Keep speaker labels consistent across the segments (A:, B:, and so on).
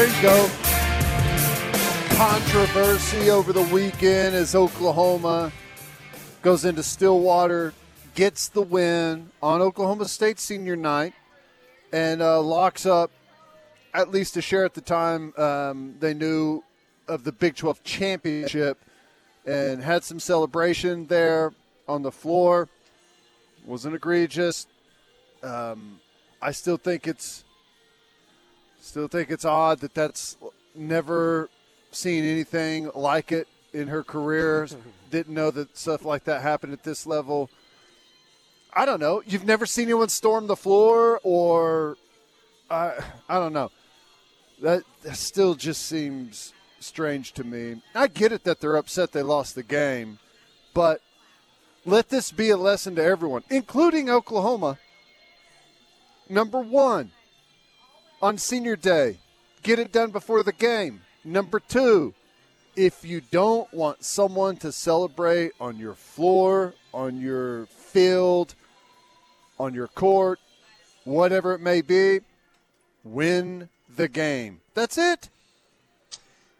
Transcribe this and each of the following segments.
A: there you go. Controversy over the weekend as Oklahoma goes into Stillwater, gets the win on Oklahoma State senior night, and uh, locks up at least a share at the time um, they knew of the Big 12 championship and had some celebration there on the floor. Wasn't egregious. Um, I still think it's still think it's odd that that's never seen anything like it in her career. Didn't know that stuff like that happened at this level. I don't know. You've never seen anyone storm the floor, or I I don't know. That, that still just seems strange to me. I get it that they're upset they lost the game, but let this be a lesson to everyone, including Oklahoma. Number one, on senior day, get it done before the game. Number two, if you don't want someone to celebrate on your floor, on your field, on your court, whatever it may be, win the game. That's it.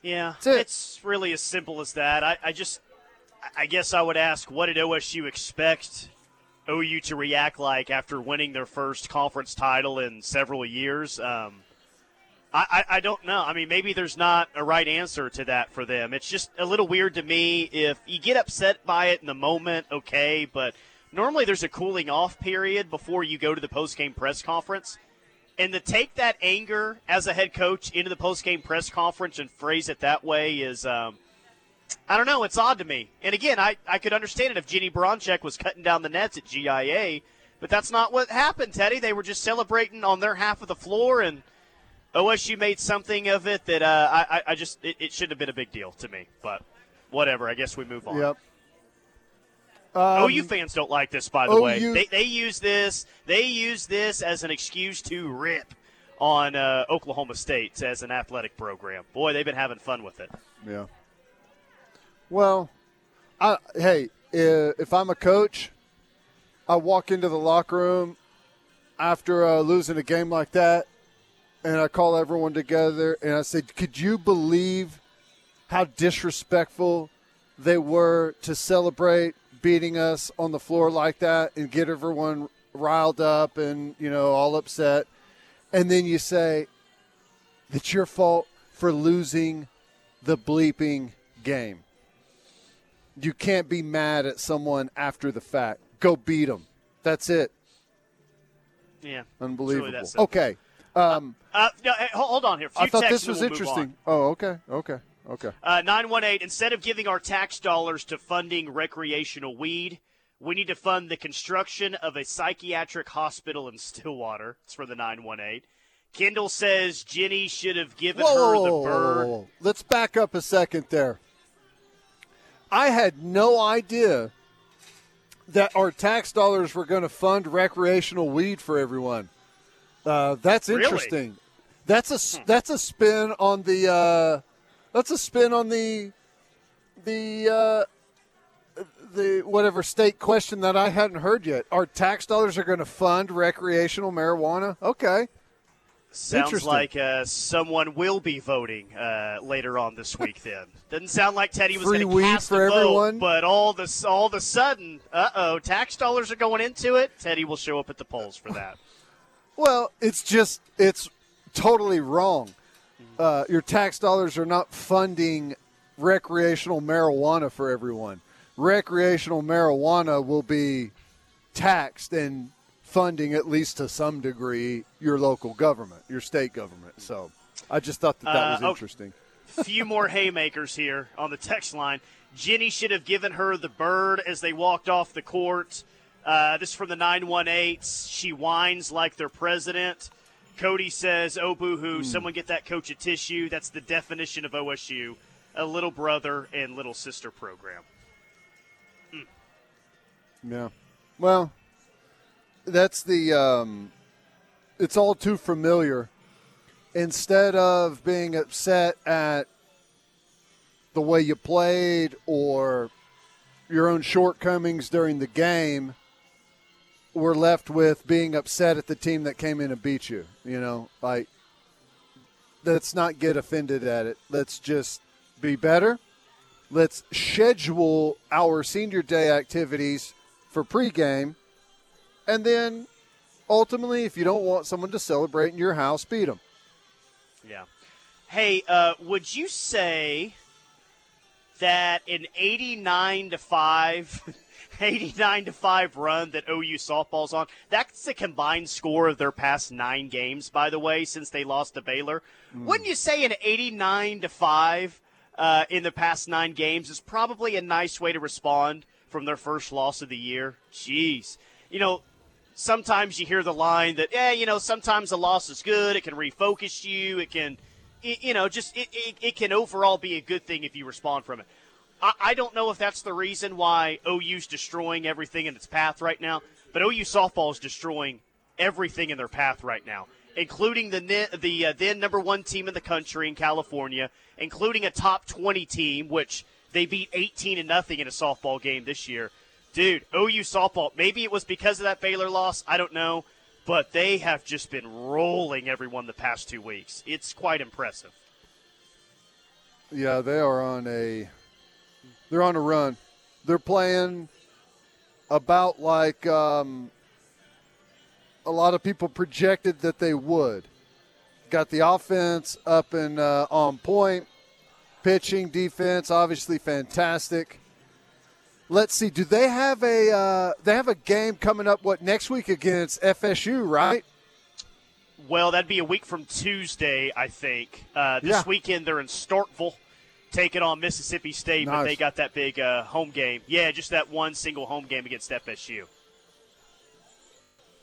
B: Yeah,
A: That's it.
B: it's really as simple as that. I, I just, I guess I would ask, what did OSU expect OU to react like after winning their first conference title in several years? Um, I, I, I don't know. I mean, maybe there's not a right answer to that for them. It's just a little weird to me. If you get upset by it in the moment, okay, but normally there's a cooling off period before you go to the post game press conference. And to take that anger as a head coach into the post game press conference and phrase it that way is, um, I don't know, it's odd to me. And again, I, I could understand it if Jennie Baranczyk was cutting down the nets at GIA, but that's not what happened, Teddy. They were just celebrating on their half of the floor, and OSU made something of it that uh, I, I just, it, it shouldn't have been a big deal to me. But whatever, I guess we move on.
A: Yep.
B: OU
A: Um,
B: fans don't like this, by the way. They, they use this. They use this as an excuse to rip on uh, Oklahoma State as an athletic program. Boy, they've been having fun with it.
A: Yeah. Well, I, hey, if I'm a coach, I walk into the locker room after uh, losing a game like that, and I call everyone together and I say, "Could you believe how disrespectful they were to celebrate beating us on the floor like that and get everyone riled up and you know all upset?" And then you say, "It's your fault for losing the bleeping game." You can't be mad at someone after the fact. Go beat them. That's it.
B: Yeah,
A: Unbelievable. okay. Um,
B: Uh, no, hey, hold on here. Few
A: I thought this was
B: we'll
A: interesting. Oh, okay. Okay. Okay.
B: Uh, 918, instead of giving our tax dollars to funding recreational weed, we need to fund the construction of a psychiatric hospital in Stillwater. It's for the 918. Kendall says Jenny should have given
A: Whoa,
B: her the bird.
A: whoa, whoa. Let's back up a second there. I had no idea that our tax dollars were going to fund recreational weed for everyone. Uh, that's
B: Really?
A: interesting. That's a s- that's a spin on the uh, that's a spin on the the uh, the whatever state question that I hadn't heard yet. Our tax dollars are going to fund recreational marijuana. Okay.
B: Sounds like uh, someone will be voting uh, later on this week. Then doesn't sound like Teddy was going to cast
A: for
B: a vote,
A: everyone?
B: but all this all of a sudden, uh oh, tax dollars are going into it. Teddy will show up at the polls for that.
A: Well, it's just it's totally wrong. Uh, your tax dollars are not funding recreational marijuana for everyone. Recreational marijuana will be taxed and funding at least to some degree your local government, your state government. So I just thought that that
B: Uh,
A: was
B: okay.
A: interesting.
B: few more haymakers here on the text line. Jenny should have given her the bird as they walked off the court. Uh, this is from the 918. She whines like their president. Cody says, oh, boo hoo,
A: Hmm.
B: someone get that coach a tissue. That's the definition of OSU a little brother and little sister program.
A: Yeah. Well, that's the. Um, it's all too familiar. Instead of being upset at the way you played or your own shortcomings during the game, we're left with being upset at the team that came in and beat you. You know, like let's not get offended at it. Let's just be better. Let's schedule our senior day activities for pregame, and then ultimately, if you don't want someone to celebrate in your house, beat them.
B: Yeah. Hey, uh, would you say that an 89 to 5 89 to 5 run that OU softball's on. That's the combined score of their past 9 games by the way since they lost to Baylor. Mm. Wouldn't you say an 89 to 5 uh, in the past 9 games is probably a nice way to respond from their first loss of the year? Jeez. You know, sometimes you hear the line that, yeah, you know, sometimes a loss is good. It can refocus you. It can, you know, just it, it, it can overall be a good thing if you respond from it. I, I don't know if that's the reason why OU's destroying everything in its path right now, but OU softball is destroying everything in their path right now, including the the uh, then number one team in the country in California, including a top 20 team, which they beat 18 to nothing in a softball game this year. Dude, OU softball. Maybe it was because of that Baylor loss. I don't know, but they have just been rolling everyone the past two weeks. It's quite impressive.
A: Yeah, they are on a they're on a run. They're playing about like um, a lot of people projected that they would. Got the offense up and uh, on point. Pitching, defense, obviously fantastic. Let's see. Do they have a uh, they have a game coming up? What next week against FSU? Right.
B: Well, that'd be a week from Tuesday, I think. Uh, this yeah. weekend they're in Starkville taking on Mississippi State, nice. but they got that big uh, home game. Yeah, just that one single home game against FSU.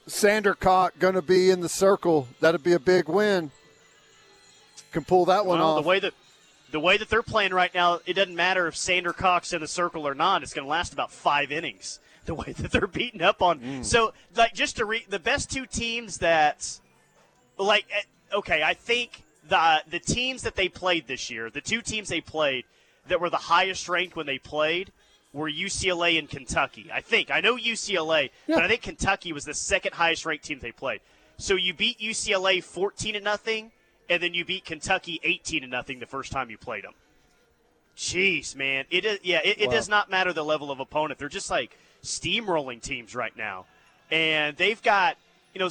A: Sandercock going to be in the circle. That'd be a big win. Can pull that one
B: well,
A: off.
B: The way that the way that they're playing right now, it doesn't matter if Sandercock's in the circle or not. It's going to last about five innings. The way that they're beating up on. Mm. So, like, just to read the best two teams that, like, eh, okay, I think the the teams that they played this year, the two teams they played that were the highest ranked when they played were UCLA and Kentucky. I think I know UCLA, yeah. but I think Kentucky was the second highest ranked team they played. So you beat UCLA 14 to nothing, and then you beat Kentucky 18 to nothing the first time you played them. Jeez, man, it is yeah. It, wow. does not matter the level of opponent. They're just like steamrolling teams right now, and they've got you know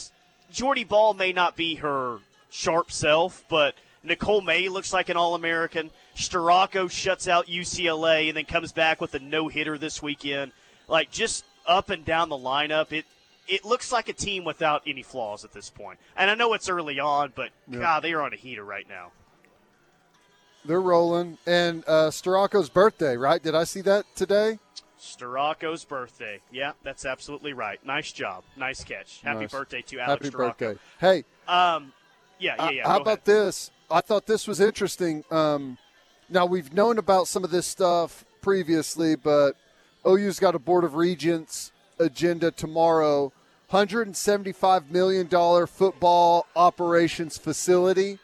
B: Jordy Bahl may not be her sharp self, but Nicole May looks like an All American. Storako shuts out UCLA and then comes back with a no hitter this weekend. Like just up and down the lineup, it it looks like a team without any flaws at this point. And I know it's early on, but yeah. God, they are on a heater right now.
A: They're rolling, and uh, Storako's birthday, right? Did I see that today?
B: Storako's birthday. Yeah, that's absolutely right. Nice job. Nice catch. Happy nice. birthday to Alex
A: Happy
B: Storako.
A: birthday. Hey.
B: Um, yeah, yeah, yeah.
A: Uh, how about this? I thought this was interesting. Um, now we've known about some of this stuff previously, but OU's got a Board of Regents agenda tomorrow. $175 million football operations facility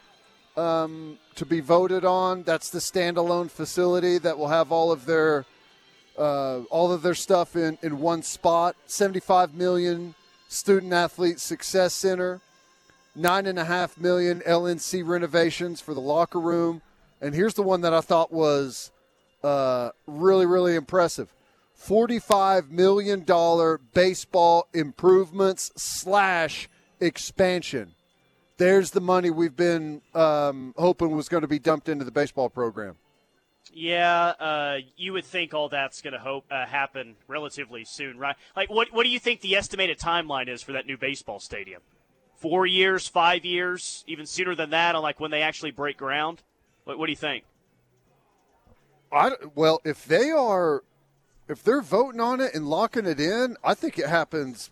A: um, to be voted on. That's the standalone facility that will have all of their uh, all of their stuff in, in one spot. 75 million student athlete success center nine and a half million LNC renovations for the locker room. And here's the one that I thought was uh, really, really impressive. $45 million baseball improvements slash expansion. There's the money we've been um, hoping was going to be dumped into the baseball program.
B: Yeah, uh, you would think all that's going to hope uh, happen relatively soon, right? Like, what what do you think the estimated timeline is for that new baseball stadium? four years, five years, even sooner than that on like when they actually break ground? What, what do you think?
A: I, well, if they are, if they're voting on it and locking it in, I think it happens.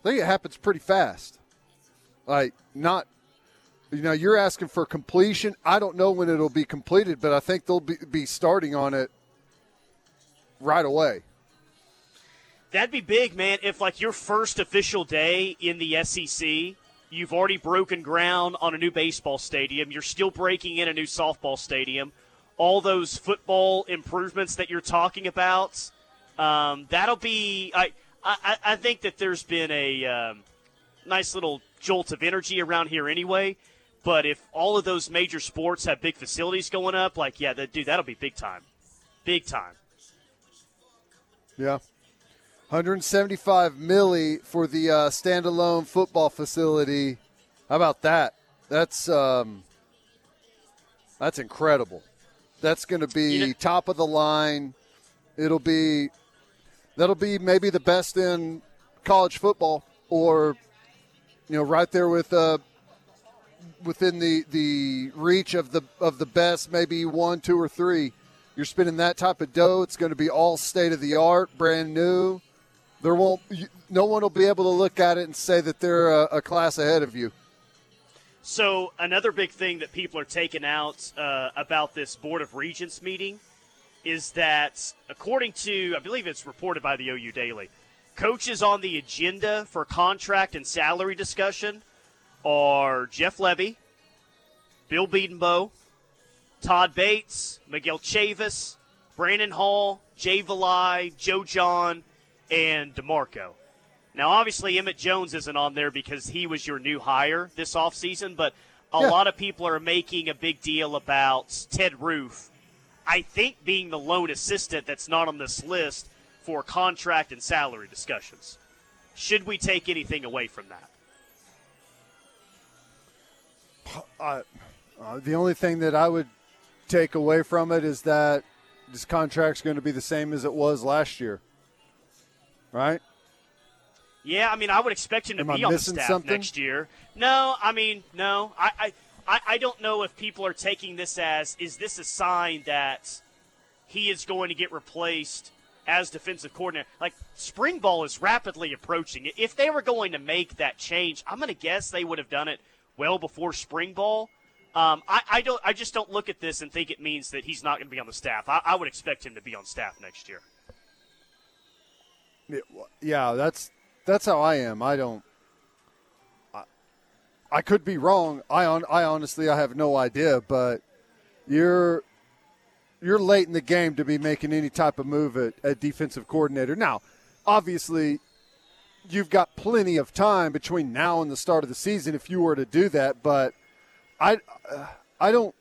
A: I think it happens pretty fast. Like not, you know, you're asking for completion. I don't know when it'll be completed, but I think they'll be, be starting on it right away.
B: That'd be big, man. If like your first official day in the SEC, you've already broken ground on a new baseball stadium. You're still breaking in a new softball stadium. All those football improvements that you're talking about, um, that'll be. I, I I think that there's been a um, nice little jolt of energy around here anyway. But if all of those major sports have big facilities going up, like yeah, dude, that'll be big time, big time.
A: Yeah. 175 milli for the uh, standalone football facility. How about that? That's um, that's incredible. That's going to be you know, top of the line. It'll be that'll be maybe the best in college football, or you know, right there with uh, within the the reach of the of the best, maybe one, two, or three. You're spending that type of dough. It's going to be all state of the art, brand new. There won't no one will be able to look at it and say that they're a, a class ahead of you.
B: So another big thing that people are taking out uh, about this Board of Regents meeting is that, according to, I believe it's reported by the OU Daily, coaches on the agenda for contract and salary discussion are Jeff Lebby, Bill Bedenbaugh, Todd Bates, Miguel Chavis, Brandon Hall, Jay Valai, Joe Jon, and DeMarco. Now, obviously, Emmett Jones isn't on there because he was your new hire this offseason, but a yeah. lot of people are making a big deal about Ted Roof, I think, being the lone assistant that's not on this list for contract and salary discussions. Should we take anything away from that?
A: Uh, uh, the only thing that I would take away from it is that this contract's going to be the same as it was last year, right?
B: Yeah, I mean, I would expect him to
A: Am
B: be
A: I
B: on the staff
A: something?
B: next year. No, I mean, no. I, I, I don't know if people are taking this as is this a sign that he is going to get replaced as defensive coordinator? Like spring ball is rapidly approaching. If they were going to make that change, I'm going to guess they would have done it well before spring ball. Um, I, I don't. I just don't look at this and think it means that he's not going to be on the staff. I, I would expect him to be on staff next year.
A: Yeah, that's that's how I am. I don't. I, I could be wrong. I on. I honestly, I have no idea. But you're you're late in the game to be making any type of move at, at defensive coordinator. Now, obviously, you've got plenty of time between now and the start of the season if you were to do that. But I, uh, I don't.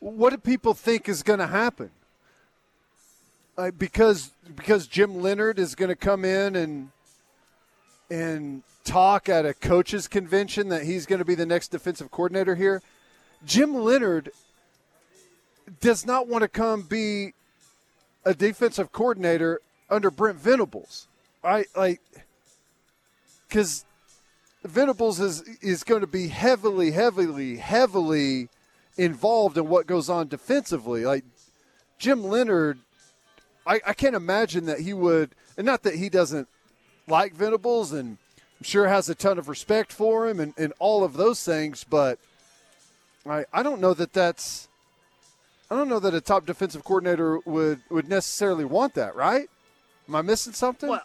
A: What do people think is going to happen? Uh, because because Jim Leonhard is going to come in and and talk at a coaches convention that he's going to be the next defensive coordinator here. Jim Leonhard does not want to come be a defensive coordinator under Brent Venables. I like because Venables is is going to be heavily, heavily, heavily involved in what goes on defensively. Like Jim Leonhard I, I can't imagine that he would, and not that he doesn't like Venables and I'm sure has a ton of respect for him and, and all of those things, but I, I don't know that that's I don't know that a top defensive coordinator would, would necessarily want that, right? Am I missing something?
B: Well,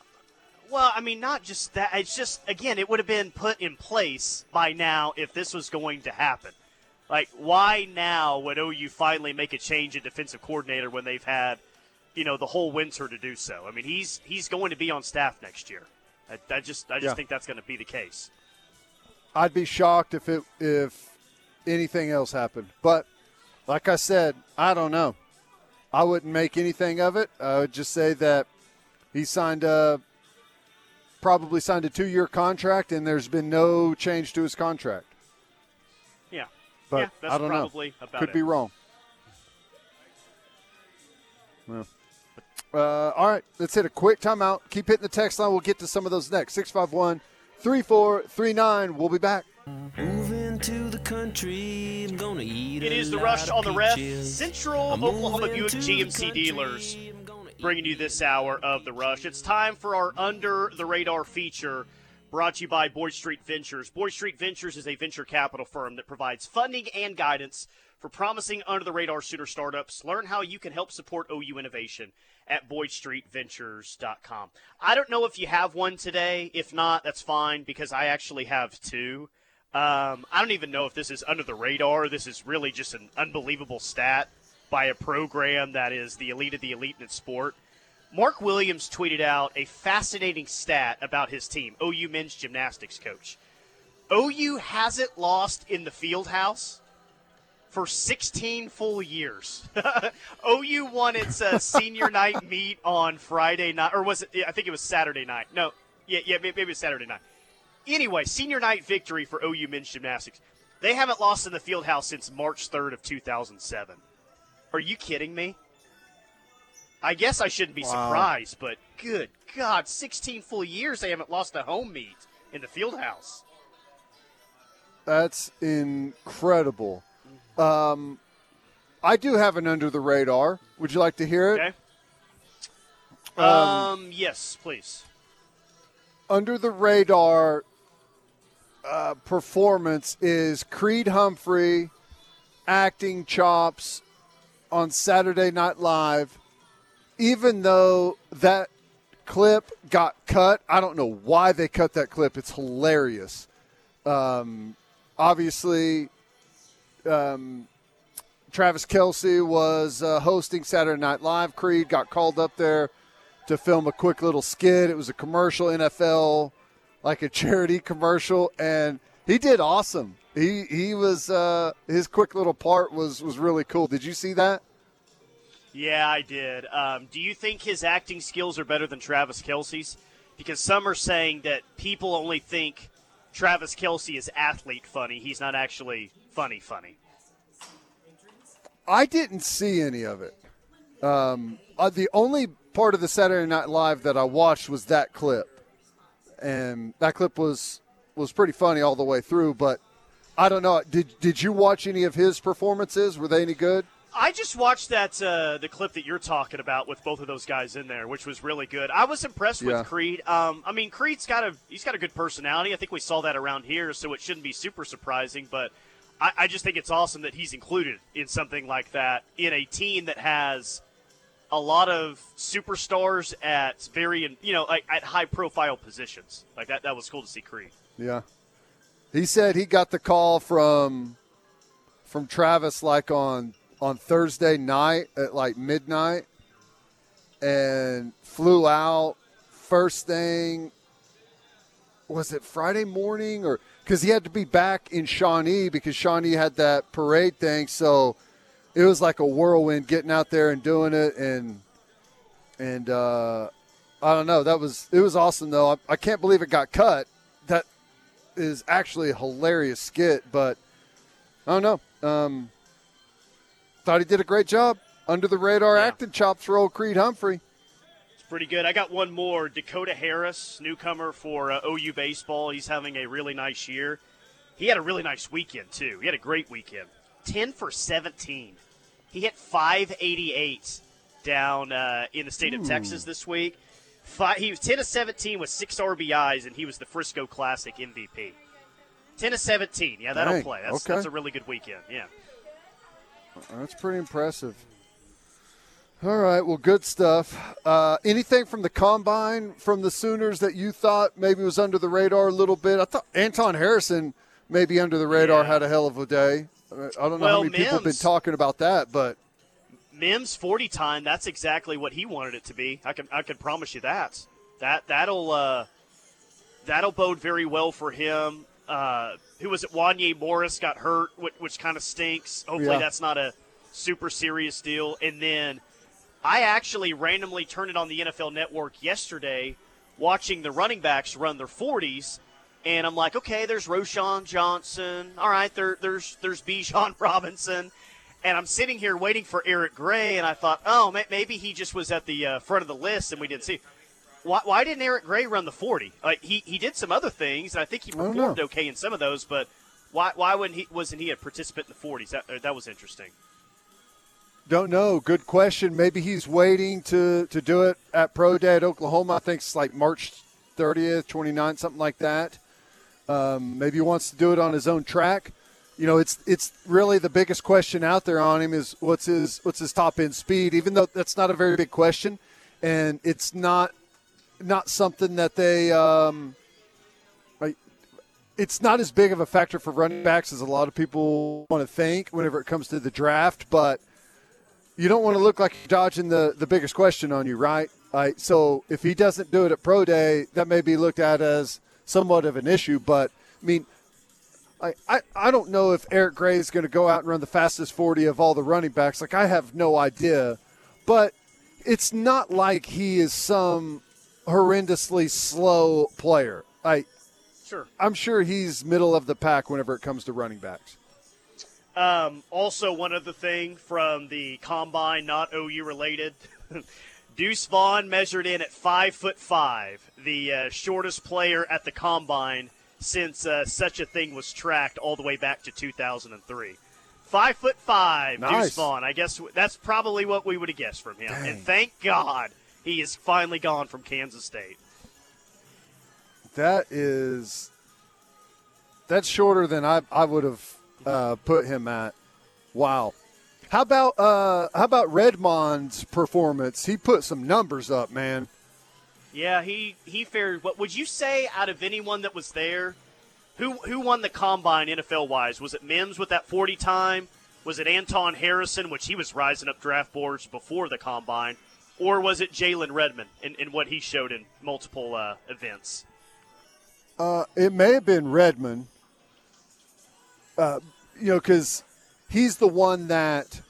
B: well, I mean, not just that. It's just again, it would have been put in place by now if this was going to happen. Like, why now would OU finally make a change in defensive coordinator when they've had – you know the whole winter to do so. I mean, he's he's going to be on staff next year. I, I just I just yeah. think that's going to be the case.
A: I'd be shocked if it if anything else happened, but like I said, I don't know. I wouldn't make anything of it. I would just say that he signed a probably signed a two year contract, and there's been no change to his contract.
B: Yeah,
A: but
B: yeah,
A: I don't know. Could
B: it.
A: be wrong. Well. Uh, all right, let's hit a quick timeout. Keep hitting the text line. We'll get to some of those next. 651 3439. We'll be back. Moving to the
B: country, I'm gonna eat It is the rush on the ref. Central I'm Oklahoma Buick GMC dealers bringing you this hour of the rush. It's time for our under the radar feature brought to you by Boyd Street Ventures. Boyd Street Ventures is a venture capital firm that provides funding and guidance for promising under the radar shooter startups. Learn how you can help support OU innovation at BoydStreetVentures.com. I don't know if you have one today. If not, that's fine because I actually have two. Um, I don't even know if this is under the radar. This is really just an unbelievable stat by a program that is the elite of the elite in its sport. Mark Williams tweeted out a fascinating stat about his team, OU men's gymnastics coach. OU hasn't lost in the field house for 16 full years. OU won its uh, senior night meet on Friday night, or was it? I think it was Saturday night. No, yeah, yeah, maybe it was Saturday night. Anyway, senior night victory for OU men's gymnastics. They haven't lost in the field house since March 3rd of 2007. Are you kidding me? I guess I shouldn't be wow. surprised, but good God, 16 full years they haven't lost a home meet in the field house.
A: That's incredible. Um, I do have an under the radar. Would you like to hear it?
B: Okay. Um, um yes, please.
A: Under the radar uh, performance is Creed Humphrey acting chops on Saturday Night Live. Even though that clip got cut, I don't know why they cut that clip. It's hilarious. Um, obviously, um, Travis Kelce was uh, hosting Saturday Night Live. Creed got called up there to film a quick little skit. It was a commercial, NFL, like a charity commercial, and he did awesome. He he was uh, his quick little part was was really cool. Did you see that?
B: Yeah, I did. Um, do you think his acting skills are better than Travis Kelce's? Because some are saying that people only think Travis Kelce is athlete funny. He's not actually funny funny.
A: I didn't see any of it. Um, uh, the only part of the Saturday Night Live that I watched was that clip, and that clip was was pretty funny all the way through. But I don't know. Did did you watch any of his performances? Were they any good?
B: I just watched that uh, the clip that you're talking about with both of those guys in there, which was really good. I was impressed yeah. with Creed. Um, I mean, Creed's got a he's got a good personality. I think we saw that around here, so it shouldn't be super surprising. But I, I just think it's awesome that he's included in something like that in a team that has a lot of superstars at very you know like at high profile positions. Like that that was cool to see Creed.
A: Yeah. He said he got the call from from Travis like on on Thursday night at like midnight and flew out first thing was it Friday morning or because he had to be back in Shawnee because Shawnee had that parade thing. So it was like a whirlwind getting out there and doing it. And and uh, I don't know. That was it was awesome though. I, I can't believe it got cut. That is actually a hilarious skit but I don't know. Um, thought he did a great job. Under the radar yeah. acting chops for old Creed Humphrey.
B: It's pretty good. I got one more. Dakota Harris, newcomer for uh, OU baseball. He's having a really nice year. He had a really nice weekend too. He had a great weekend. Ten for seventeen. He hit 588 down uh, in the state of Texas this week. Five, he was 10 of 17 with six RBIs, and he was the Frisco Classic MVP. 10 of 17. Yeah, that'll Dang, play. That's, okay. that's a really good weekend. Yeah.
A: That's pretty impressive. All right, well, good stuff. Uh, anything from the combine from the Sooners that you thought maybe was under the radar a little bit? I thought Anton Harrison maybe under the radar yeah. had a hell of a day. I don't know well, how many Mims, people have been talking about that, but
B: Mims forty time. That's exactly what he wanted it to be. I can I can promise you that. That that'll uh, that'll bode very well for him. Uh, who was it? Wanya Morris got hurt, which, which kind of stinks. Hopefully, yeah. that's not a super serious deal. And then I actually randomly turned it on the NFL Network yesterday, watching the running backs run their 40s, and I'm like, okay, there's Roschon Johnson. All right, there, there's there's Bijan Robinson. And I'm sitting here waiting for Eric Gray, and I thought, oh, maybe he just was at the uh, front of the list and we didn't see. Why, why didn't Eric Gray run the 40? Like he, he did some other things, and I think he performed okay in some of those. But why why wouldn't he wasn't he a participant in the 40s? That that was interesting.
A: Don't know. Good question. Maybe he's waiting to, to do it at Pro Day at Oklahoma. I think it's like March 30th, 29th, something like that. Um, maybe he wants to do it on his own track. You know, it's it's really the biggest question out there on him is what's his what's his top end speed. Even though that's not a very big question, and it's not not something that they. Um, it's not as big of a factor for running backs as a lot of people want to think whenever it comes to the draft, but you don't want to look like you're dodging the, the biggest question on you, right? Right, so if he doesn't do it at pro day, that may be looked at as somewhat of an issue. But I mean, I, I, I don't know if Eric Gray is going to go out and run the fastest 40 of all the running backs. Like, I have no idea. But it's not like he is some horrendously slow player. I,
B: sure.
A: I'm sure he's middle of the pack whenever it comes to running backs.
B: Um, also, one other thing from the combine, not OU related. Deuce Vaughn measured in at five foot five, the uh, shortest player at the combine since uh, such a thing was tracked all the way back to 2003. Five foot five,
A: nice.
B: Deuce Vaughn. I guess that's probably what we would have guessed from him. Dang. And thank God he is finally gone from Kansas State.
A: That is that's shorter than I I would have uh, put him at. Wow. How about uh, how about Redmond's performance? He put some numbers up, man.
B: Yeah, he he fared. What would you say out of anyone that was there? Who who won the combine NFL wise? Was it Mims with that forty time? Was it Anton Harrison, which he was rising up draft boards before the combine, or was it Jalen Redmond in, in what he showed in multiple uh, events?
A: Uh, it may have been Redmond. Uh, you know, because he's the one that,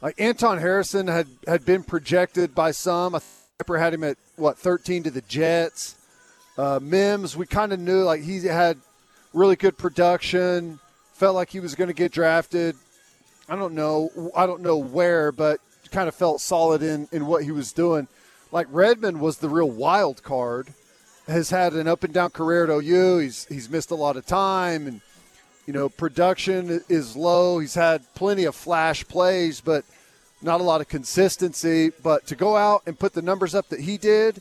A: like Anton Harrison had had been projected by some. I think had him at what 13 to the Jets. Uh, Mims, we kind of knew like he had really good production. Felt like he was going to get drafted. I don't know. I don't know where, but kind of felt solid in in what he was doing. Like Redmond was the real wild card. Has had an up and down career at OU. He's he's missed a lot of time and you know, production is low. He's had plenty of flash plays, but not a lot of consistency. But to go out and put the numbers up that he did,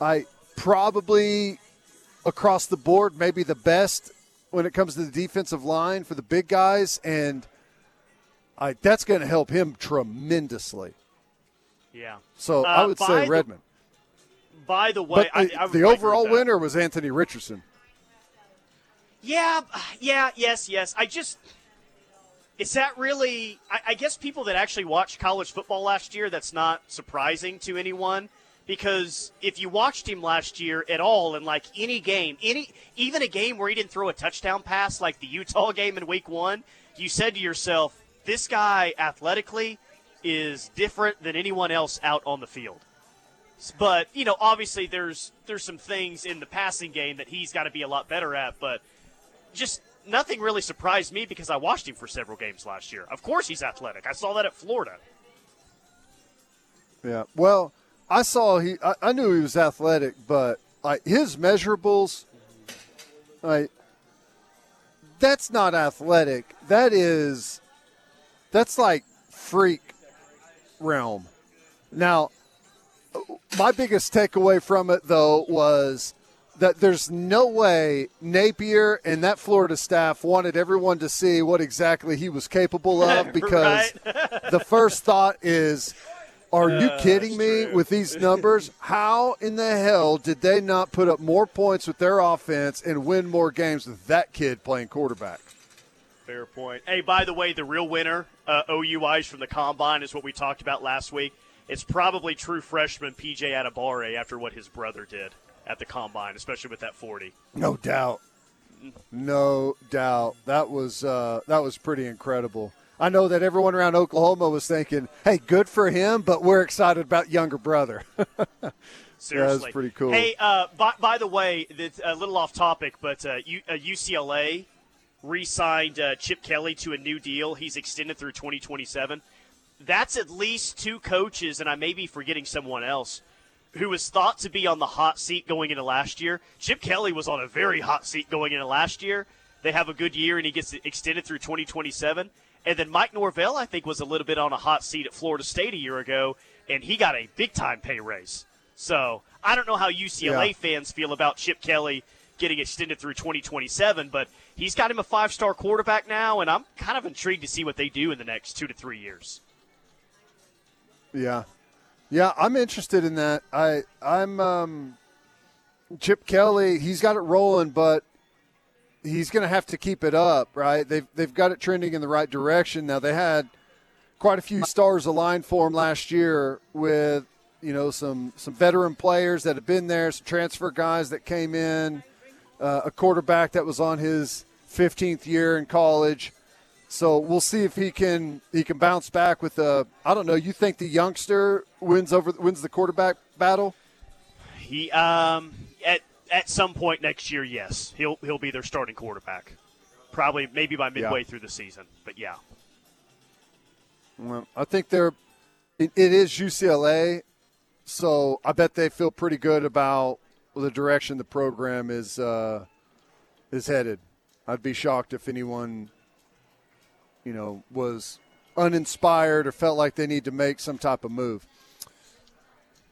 A: I probably across the board, maybe the best when it comes to the defensive line for the big guys, and I, that's going to help him tremendously.
B: Yeah.
A: So uh, I would say Redmond.
B: The, by the way,
A: I,
B: I,
A: the overall winner was Anthony Richardson.
B: Yeah, yeah, yes, yes. I just. Is that really. I, I guess people that actually watched college football last year, that's not surprising to anyone because if you watched him last year at all in like any game, any even a game where he didn't throw a touchdown pass like the Utah game in week 1, you said to yourself, this guy athletically is different than anyone else out on the field. But, you know, obviously there's there's some things in the passing game that he's got to be a lot better at, but just nothing really surprised me because I watched him for several games last year. Of course, he's athletic. I saw that at Florida.
A: Yeah. Well, I saw he. I, I knew he was athletic, but like his measurables, like that's not athletic. That is, that's like freak realm. Now, my biggest takeaway from it though was that there's no way Napier and that Florida staff wanted everyone to see what exactly he was capable of because the first thought is are you uh, kidding me
B: true.
A: with these numbers? How in the hell did they not put up more points with their offense and win more games with that kid playing quarterback?
B: Fair point. Hey, by the way, the real winner, uh, OUIs from the combine, is what we talked about last week. It's probably true freshman PJ Adebawore after what his brother did at the combine, especially with that 40.
A: No doubt. No doubt. That was uh, that was pretty incredible. I know that everyone around Oklahoma was thinking, "Hey, good for him," but we're excited about younger brother.
B: Seriously,
A: that's pretty cool.
B: Hey, uh, by, by, the way, it's a little off topic, but uh, U, uh, UCLA re-signed uh, Chip Kelly to a new deal. He's extended through 2027. That's at least two coaches, and I may be forgetting someone else who was thought to be on the hot seat going into last year. Chip Kelly was on a very hot seat going into last year. They have a good year, and he gets extended through 2027. And then Mike Norvell, I think, was a little bit on a hot seat at Florida State a year ago, and he got a big time pay raise. So I don't know how UCLA yeah. fans feel about Chip Kelly getting extended through 2027, but he's got him a five star quarterback now, and I'm kind of intrigued to see what they do in the next two to three years.
A: Yeah, yeah, I'm interested in that. I I'm um, Chip Kelly. He's got it rolling, but he's going to have to keep it up, right? They've they've got it trending in the right direction. Now they had quite a few stars aligned for him last year with you know some some veteran players that have been there, some transfer guys that came in, uh, a quarterback that was on his 15th year in college. So we'll see if he can he can bounce back with a I don't know. You think the youngster wins over wins the quarterback battle?
B: He um at at some point next year, yes, he'll he'll be their starting quarterback. Probably maybe by midway yeah. through the season, but yeah.
A: Well, I think they're it, it is UCLA, so I bet they feel pretty good about the direction the program is uh, is headed. I'd be shocked if anyone, you know, was uninspired or felt like they need to make some type of move.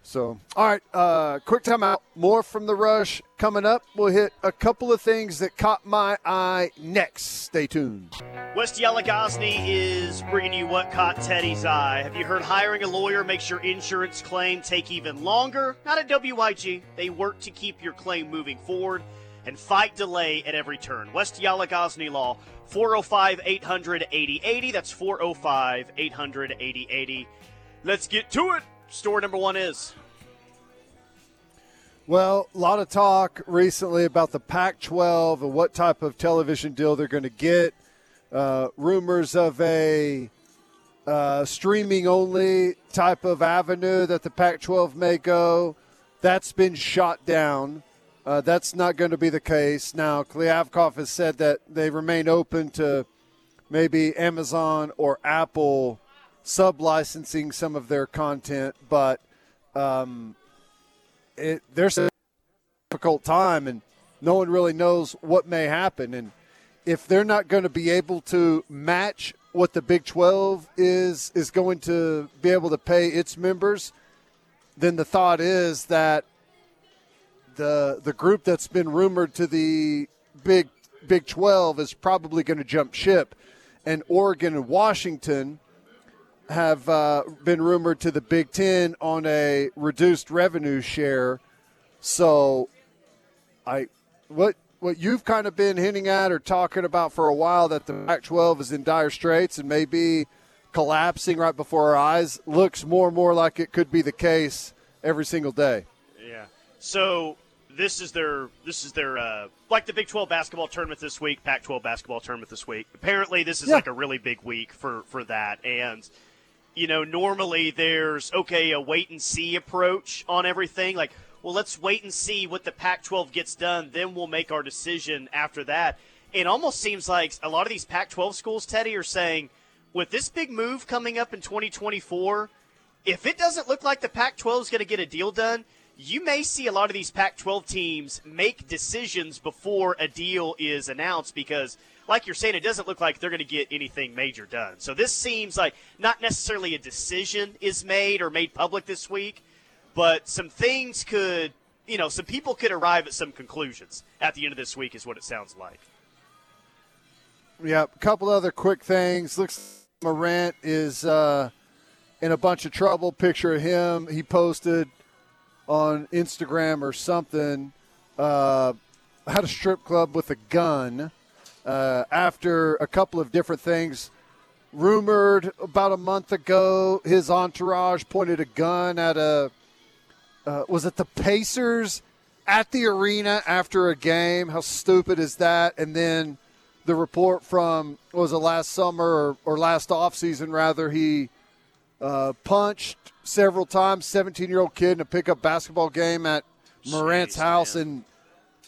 A: So, all right, uh, quick timeout. More from the rush coming up. We'll hit a couple of things that caught my eye next. Stay tuned.
B: West Yalagosney is bringing you what caught Teddy's eye. Have you heard hiring a lawyer makes your insurance claim take even longer? Not at WIG. They work to keep your claim moving forward and fight delay at every turn. West Yalagosney Law, 405 800 8080. That's 405 800 8080. Let's get to it. Store number one is.
A: Well, a lot of talk recently about the Pac 12 and what type of television deal they're going to get. Uh, rumors of a uh, streaming only type of avenue that the Pac 12 may go. That's been shot down. Uh, that's not going to be the case. Now, Kliavkoff has said that they remain open to maybe Amazon or Apple sub licensing some of their content, but um, it, there's a difficult time, and no one really knows what may happen. And if they're not going to be able to match what the Big 12 is is going to be able to pay its members, then the thought is that the the group that's been rumored to the Big Big 12 is probably going to jump ship, and Oregon and Washington have uh, been rumored to the Big Ten on a reduced revenue share. So, I what what you've kind of been hinting at or talking about for a while that the Pac-12 is in dire straits and maybe collapsing right before our eyes looks more and more like it could be the case every single day.
B: Yeah. So this is their this is their uh, like the Big 12 basketball tournament this week, Pac-12 basketball tournament this week. Apparently, this is yeah. like a really big week for for that and you know, normally there's, okay, a wait and see approach on everything. Like, well, let's wait and see what the Pac 12 gets done, then we'll make our decision after that. It almost seems like a lot of these Pac 12 schools, Teddy, are saying, with this big move coming up in 2024, if it doesn't look like the Pac 12 is going to get a deal done, you may see a lot of these Pac 12 teams make decisions before a deal is announced because like you're saying, it doesn't look like they're going to get anything major done. So this seems like not necessarily a decision is made or made public this week, but some things could, you know, some people could arrive at some conclusions at the end of this week, is what it sounds like.
A: Yeah, a couple other quick things. Looks Morant is uh, in a bunch of trouble. Picture of him he posted on Instagram or something. Uh, had a strip club with a gun uh, after a couple of different things. Rumored about a month ago, his entourage pointed a gun at a uh, was it the Pacers at the arena after a game? How stupid is that? And then the report from was it last summer or, or last offseason rather he uh, punched several times 17 year old kid in a pickup basketball game at Morant's Jeez, house man.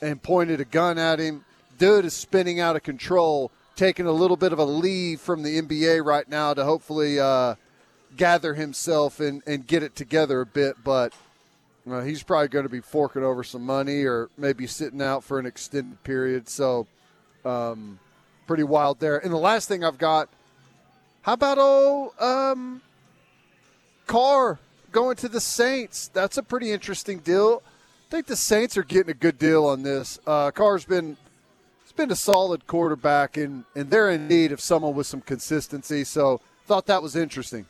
A: and and pointed a gun at him dude is spinning out of control, taking a little bit of a leave from the NBA right now to hopefully uh, gather himself and, and get it together a bit. But uh, he's probably going to be forking over some money or maybe sitting out for an extended period. So, um, pretty wild there. And the last thing I've got, how about old um, Carr going to the Saints? That's a pretty interesting deal. I think the Saints are getting a good deal on this. Uh, Carr's been been a solid quarterback, and, and they're in need of someone with some consistency. So thought that was interesting.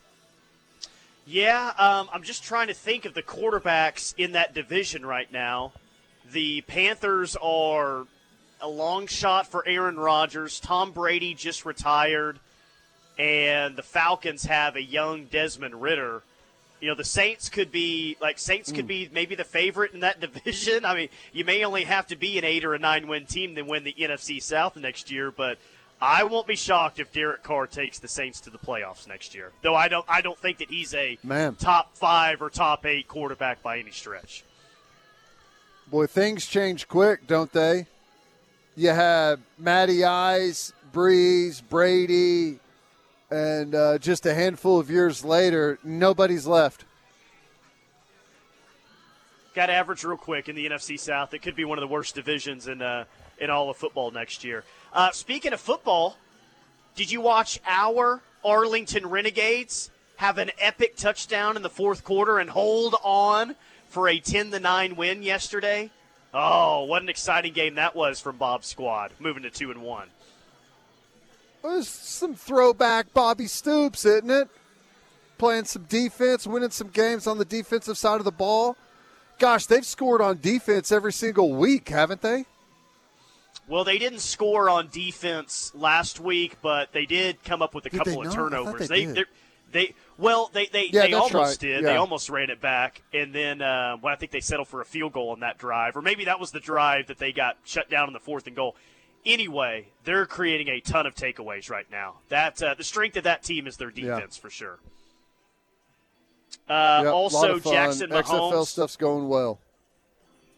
B: Yeah, um, I'm just trying to think of the quarterbacks in that division right now. The Panthers are a long shot for Aaron Rodgers. Tom Brady just retired, and the Falcons have a young Desmond Ridder. You know, the Saints could be like Saints could mm. be maybe the favorite in that division. I mean, you may only have to be an eight or a nine win team to win the NFC South next year, but I won't be shocked if Derek Carr takes the Saints to the playoffs next year. Though I don't I don't think that he's a
A: Man.
B: top five or top eight quarterback by any stretch.
A: Boy, things change quick, don't they? You have Matty Ice, Brees, Brady, and uh, just a handful of years later, nobody's left.
B: Got to average real quick in the NFC South. It could be one of the worst divisions in uh, in all of football next year. Uh, speaking of football, did you watch our Arlington Renegades have an epic touchdown in the fourth quarter and hold on for a 10 to 9 win yesterday? Oh, what an exciting game that was from Bob's squad, moving to 2 and 1.
A: It was some throwback Bobby Stoops, isn't it? Playing some defense, winning some games on the defensive side of the ball. Gosh, they've scored on defense every single week, haven't they?
B: Well, they didn't score on defense last week, but they did come up with a
A: Did
B: couple of
A: not? I thought
B: turnovers.
A: they
B: they
A: did.
B: they well they they,
A: Yeah,
B: they almost
A: right.
B: did. They almost ran it back, and then uh, well, I think they settled for a field goal on that drive, or maybe that was the drive that they got shut down in the fourth and goal. Anyway, they're creating a ton of takeaways right now. That uh, the strength of that team is their
A: Yeah.
B: defense for sure. Uh,
A: Yep,
B: also. Jackson
A: XFL
B: Mahomes.
A: stuff's going well.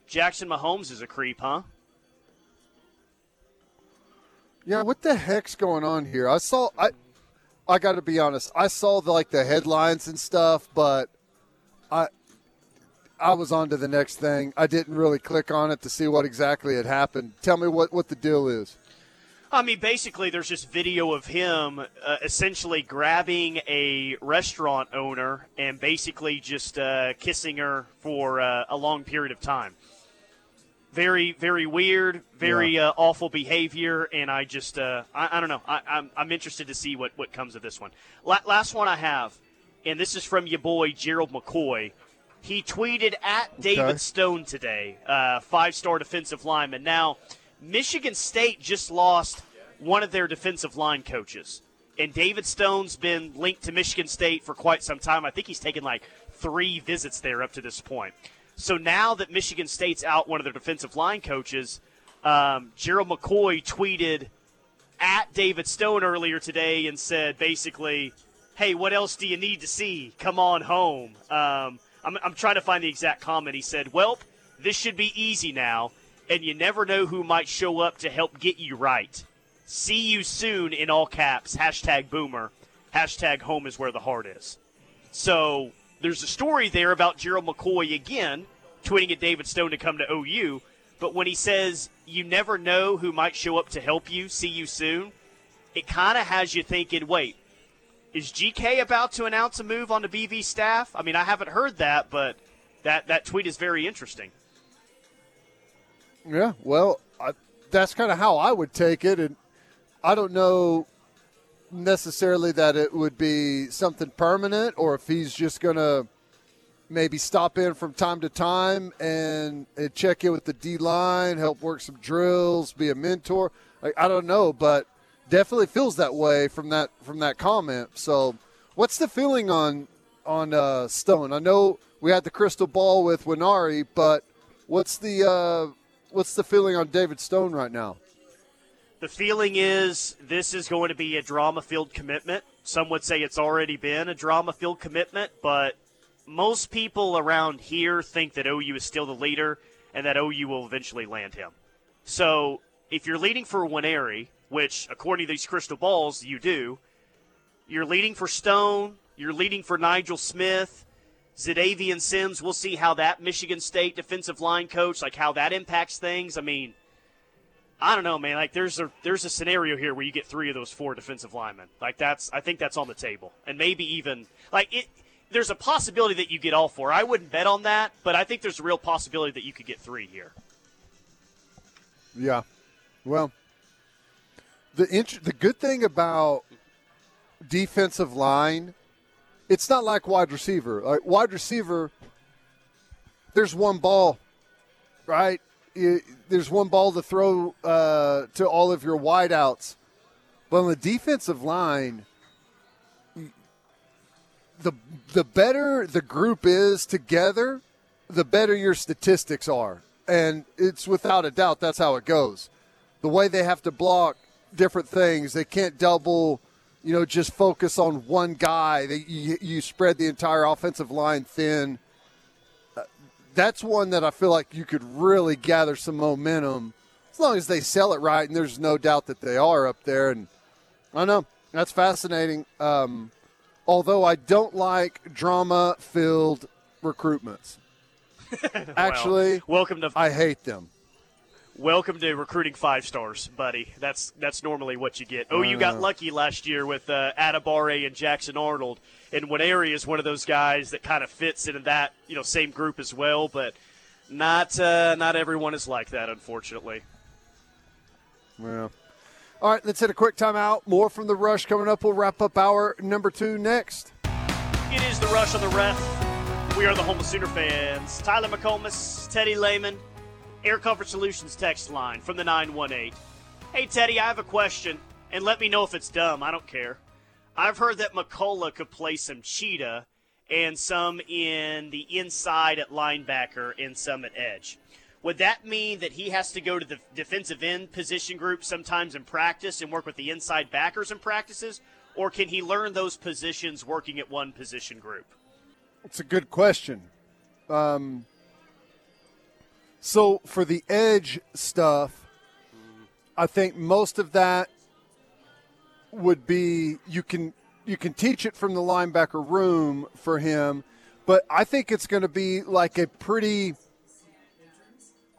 B: Jackson Mahomes is a creep, huh?
A: Yeah, what the heck's going on here? I saw I I got to be honest. I saw the, like the headlines and stuff, but I I was on to the next thing. I didn't really click on it to see what exactly had happened. Tell me what what the deal is.
B: I mean, basically, there's just video of him uh, essentially grabbing a restaurant owner and basically just uh, kissing her for uh, a long period of time. Very, very weird, very uh, awful behavior, and I just, uh, I, I don't know. I, I'm, I'm interested to see what, what comes of this one. La- last one I have, and this is from your boy Gerald McCoy. He tweeted at David
A: Okay.
B: Stone today, uh, five-star defensive lineman. Now, Michigan State just lost one of their defensive line coaches. And David Stone's been linked to Michigan State for quite some time. I think he's taken like three visits there up to this point. So now that Michigan State's out one of their defensive line coaches, um, Gerald McCoy tweeted at David Stone earlier today and said basically, "Hey, what else do you need to see? Come on home." Um, I'm, I'm trying to find the exact comment. He said, "Welp, this should be easy now, and you never know who might show up to help get you right. See you soon in all caps. Hashtag Boomer. Hashtag Home is where the heart is." So there's a story there about Gerald McCoy again tweeting at David Stone to come to OU. But when he says you never know who might show up to help you, see you soon, it kind of has you thinking, wait, is GK about to announce a move on the BV staff? I mean, I haven't heard that, but that, that tweet is very interesting.
A: Yeah, well, I, that's kind of how I would take it, and I don't know necessarily that it would be something permanent, or if he's just gonna maybe stop in from time to time and, and check in with the D line, help work some drills, be a mentor. I, I don't know, but definitely feels that way from that from that comment. So, what's the feeling on on uh, Stone? I know we had the crystal ball with Nwaneri, but what's the uh, what's the feeling on David Stone right now?
B: The feeling is this is going to be a drama filled commitment. Some would say it's already been a drama filled commitment, but most people around here think that OU is still the leader and that OU will eventually land him. So if you're leading for Nwaneri, which according to these crystal balls you do, you're leading for Stone, you're leading for Nigel Smith, Xadavien Sims. We'll see how that Michigan State defensive line coach, like how that impacts things. I mean, I don't know, man. Like there's a there's a scenario here where you get three of those four defensive linemen. Like that's I think that's on the table, and maybe even like it. There's a possibility that you get all four. I wouldn't bet on that, but I think there's a real possibility that you could get three here.
A: Yeah. Well, the int- the good thing about defensive line, it's not like wide receiver. Like wide receiver, there's one ball, right? You- There's one ball to throw uh, to all of your wideouts. But on the defensive line, the the better the group is together, the better your statistics are, and it's without a doubt that's how it goes. The way they have to block different things, they can't double. You know, just focus on one guy. They, you, you spread the entire offensive line thin. Uh, that's one that I feel like you could really gather some momentum as long as they sell it right, and there's no doubt that they are up there. And I know that's fascinating. Um, although I don't like drama filled recruitments. Actually,
B: welcome to.
A: I hate them.
B: Welcome to recruiting five stars, buddy. That's that's normally what you get. Oh, you got lucky last year with uh, Adebawore and Jackson Arnold, and Nwaneri is one of those guys that kind of fits into that you know same group as well. But not uh, not everyone is like that, unfortunately.
A: Yeah. All right, let's hit a quick timeout. More from the rush coming up. We'll wrap up our number two next.
B: It is the rush on the ref. We are the home of Sooner fans. Tyler McComas, Teddy Lehman, Air Comfort Solutions text line from the 918. Hey, Teddy, I have a question, and let me know if it's dumb. I don't care. I've heard that McCullough could play some cheetah and some in the inside at linebacker and some at edge. Would that mean that he has to go to the defensive end position group sometimes in practice and work with the inside backers in practices? Or can he learn those positions working at one position group?
A: It's a good question. Um, so for the edge stuff, I think most of that would be you can you can teach it from the linebacker room for him, but I think it's going to be like a pretty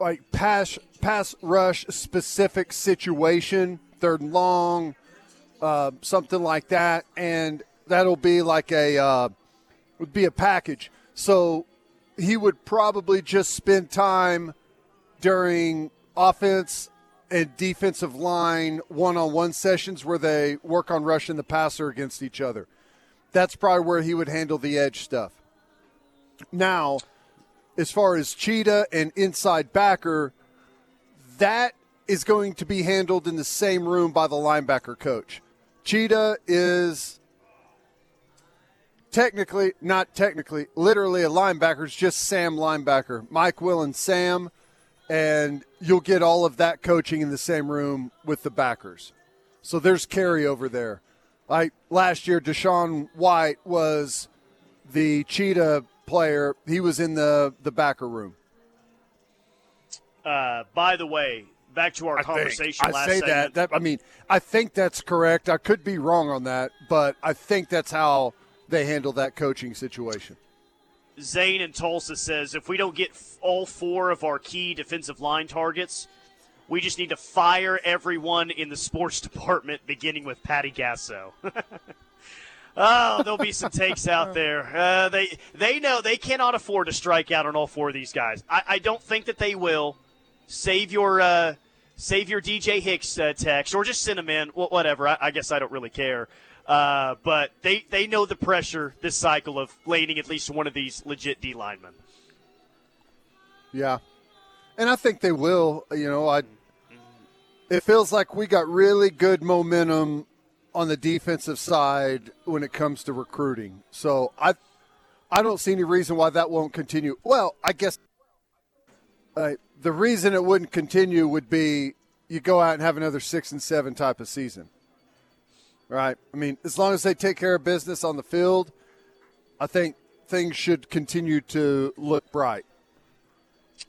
A: like pass pass rush specific situation, third and long, uh, something like that, and that'll be like a uh, would be a package. So he would probably just spend time during offense and defensive line one-on-one sessions where they work on rushing the passer against each other. That's probably where he would handle the edge stuff. Now, as far as cheetah and inside backer, that is going to be handled in the same room by the linebacker coach. Cheetah is technically, not technically, literally a linebacker. It's just Sam linebacker. Mike, Will, and Sam. And you'll get all of that coaching in the same room with the backers. So there's carryover there. Like last year, DaShaun White was the cheetah player, he was in the the backer room.
B: Uh, by the way, back to our
A: I
B: conversation
A: think,
B: last
A: I say
B: segment.
A: that, that. I mean, I think that's correct. I could be wrong on that, but I think that's how they handle that coaching situation.
B: Zane in Tulsa says if we don't get all four of our key defensive line targets, we just need to fire everyone in the sports department, beginning with Patty Gasso. Oh, there'll be some takes out there. Uh, they they know they cannot afford to strike out on all four of these guys. I, I don't think that they will. Save your uh, save your DJ Hicks uh, text or just send them in. Well, whatever. I, I, guess I don't really care. Uh, but they they know the pressure this cycle of landing at least one of these legit D linemen.
A: Yeah, and I think they will. You know, I. It feels like we got really good momentum on the defensive side when it comes to recruiting. So I, I don't see any reason why that won't continue. Well, I guess uh, the reason it wouldn't continue would be you go out and have another six and seven type of season, right? I mean, as long as they take care of business on the field, I think things should continue to look bright.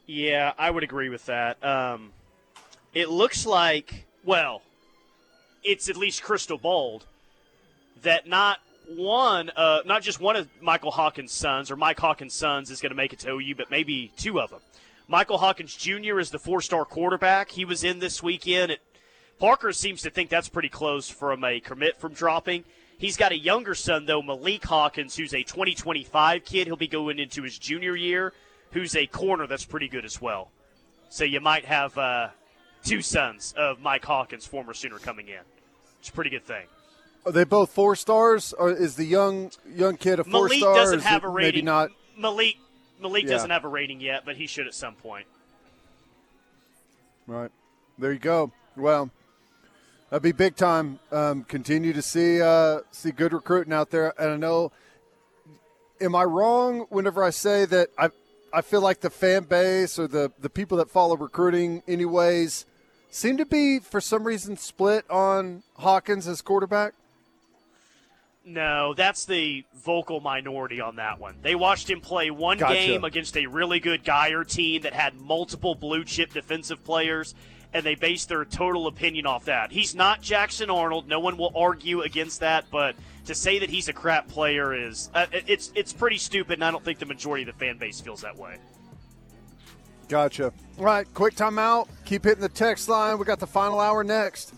B: Yeah, I would agree with that. Um, it looks like, well, it's at least crystal balled that not one, uh, not just one of Michael Hawkins' sons or Mike Hawkins' sons is going to make it to OU, but maybe two of them. Michael Hawkins Jr. is the four-star quarterback. He was in this weekend. It, Parker seems to think that's pretty close from a commit from dropping. He's got a younger son though, Malik Hawkins, who's a 2025 kid. He'll be going into his junior year. Who's a corner that's pretty good as well. So you might have uh, two sons of Mike Hawkins, former Sooner, coming in. It's a pretty good thing.
A: Are they both four stars, or is the young young kid a four
B: Malik
A: star?
B: doesn't have a rating.
A: Maybe not.
B: Malik Malik
A: Yeah.
B: doesn't have a rating yet, but he should at some point.
A: Right. There you go. Well, that'd be big time. Um, continue to see uh, see good recruiting out there, and I know am I wrong whenever I say that I I feel like the fan base or the the people that follow recruiting, anyways, seem to be for some reason split on Hawkins as quarterback?
B: No, that's the vocal minority on that one. They watched him play one
A: Gotcha.
B: game against a really good Guyer team that had multiple blue chip defensive players, and they base their total opinion off that. He's not Jackson Arnold. No one will argue against that, but to say that he's a crap player is uh, it's it's pretty stupid, and I don't think the majority of the fan base feels that way.
A: Gotcha. All right, quick timeout. Keep hitting the text line. We got the final hour next.